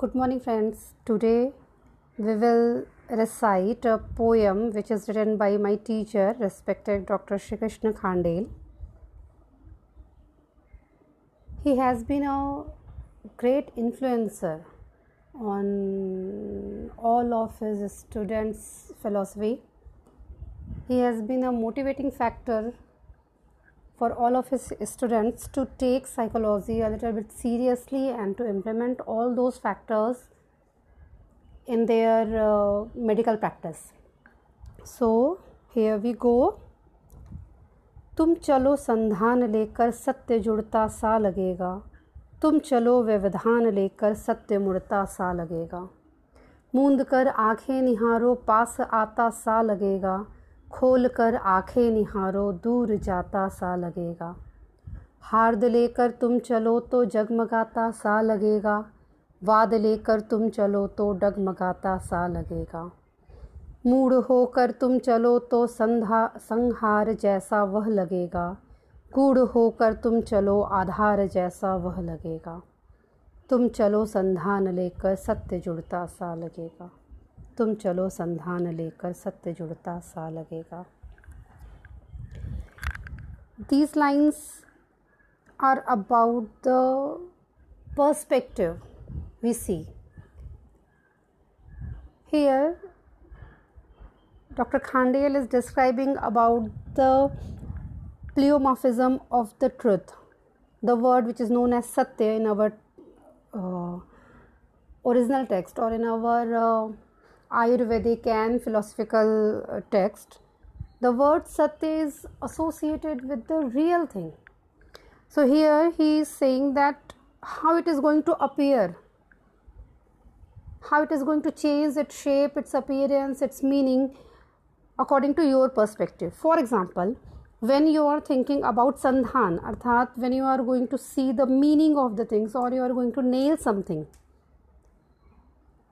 Good morning, friends. Today we will recite a poem which is written by my teacher, respected Dr. Shri Krishna Khandel. He has been a great influencer on all of his students' philosophy. He has been a motivating factor for all of his students to take psychology a little bit seriously and to implement all those factors in their uh, medical practice. So, here we go. तुम चलो संधान लेकर सत्य जुड़ता सा लगेगा तुम चलो व्यवधान लेकर सत्य मुड़ता सा लगेगा मूंद कर आँखें निहारो पास आता सा लगेगा खोल कर आँखें निहारो, दूर जाता सा लगेगा। हार्द लेकर तुम चलो तो जगमगाता सा लगेगा। वाद लेकर तुम चलो तो डगमगाता सा लगेगा। मूड होकर तुम चलो तो संधा, संहार जैसा वह लगेगा। गूढ़ होकर तुम चलो, आधार जैसा वह लगेगा। तुम चलो, संधान लेकर सत्य जुड़ता सा लगेगा। तुम चलो संधान लेकर सत्य जुड़ता सा लगेगा। These lines are about the perspective we see here doctor Khandel is describing about the pleomorphism of the truth the word which is known as satya in our original text or in our Ayurvedic and philosophical uh, text, the word Satya is associated with the real thing. So here he is saying that how it is going to appear, how it is going to change its shape, its appearance, its meaning according to your perspective. For example, when you are thinking about sandhan, arthat, when you are going to see the meaning of the things or you are going to nail something,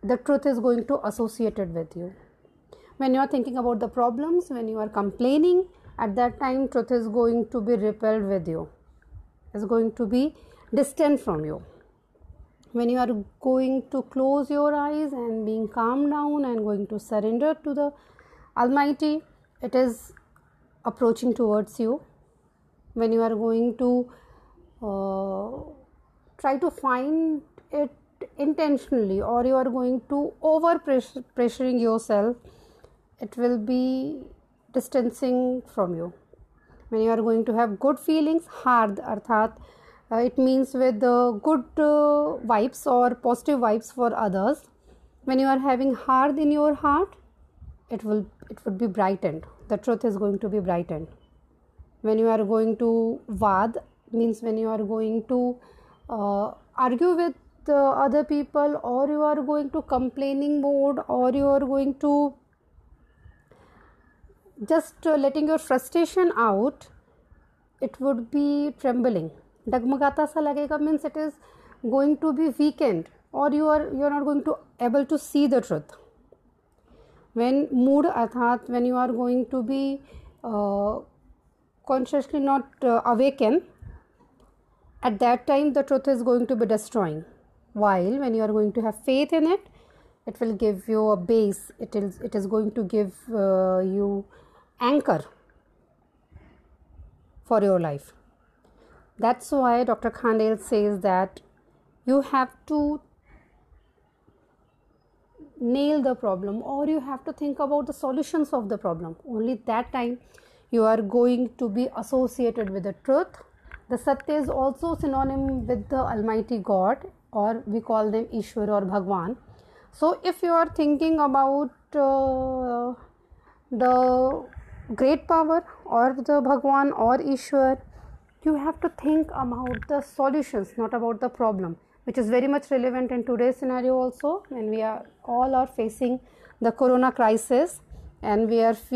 the truth is going to associated with you. When you are thinking about the problems when you are complaining at that time truth is going to be repelled with you. Is going to be distant from you. When you are going to close your eyes and being calm down and going to surrender to the almighty it is approaching towards you. When you are going to uh, try to find it intentionally or you are going to over pressuring yourself it will be distancing from you. When you are going to have good feelings hard arthat uh, it means with uh, good uh, vibes or positive vibes for others. When you are having hard in your heart it will it would be brightened. The truth is going to be brightened. When you are going to vad means when you are going to uh, argue with the other people or you are going to complaining mode or you are going to just uh, letting your frustration out it would be trembling. dagmagata sa lagega means it is going to be weakened or you are you are not going to able to see the truth. When mood arthat when you are going to be uh, consciously not uh, awaken at that time the truth is going to be destroying while when you are going to have faith in it it will give you a base. It is it is going to give uh, you anchor for your life. That's why dr khandel says that you have to nail the problem or you have to think about the solutions of the problem. Only that time you are going to be associated with the truth the satya is also synonym with the almighty god or we call them Ishwar or Bhagwan. So, if you are thinking about uh, the great power or the Bhagwan or Ishwar, you have to think about the solutions, not about the problem, which is very much relevant in today's scenario also when we are all are facing the corona crisis and we are feeling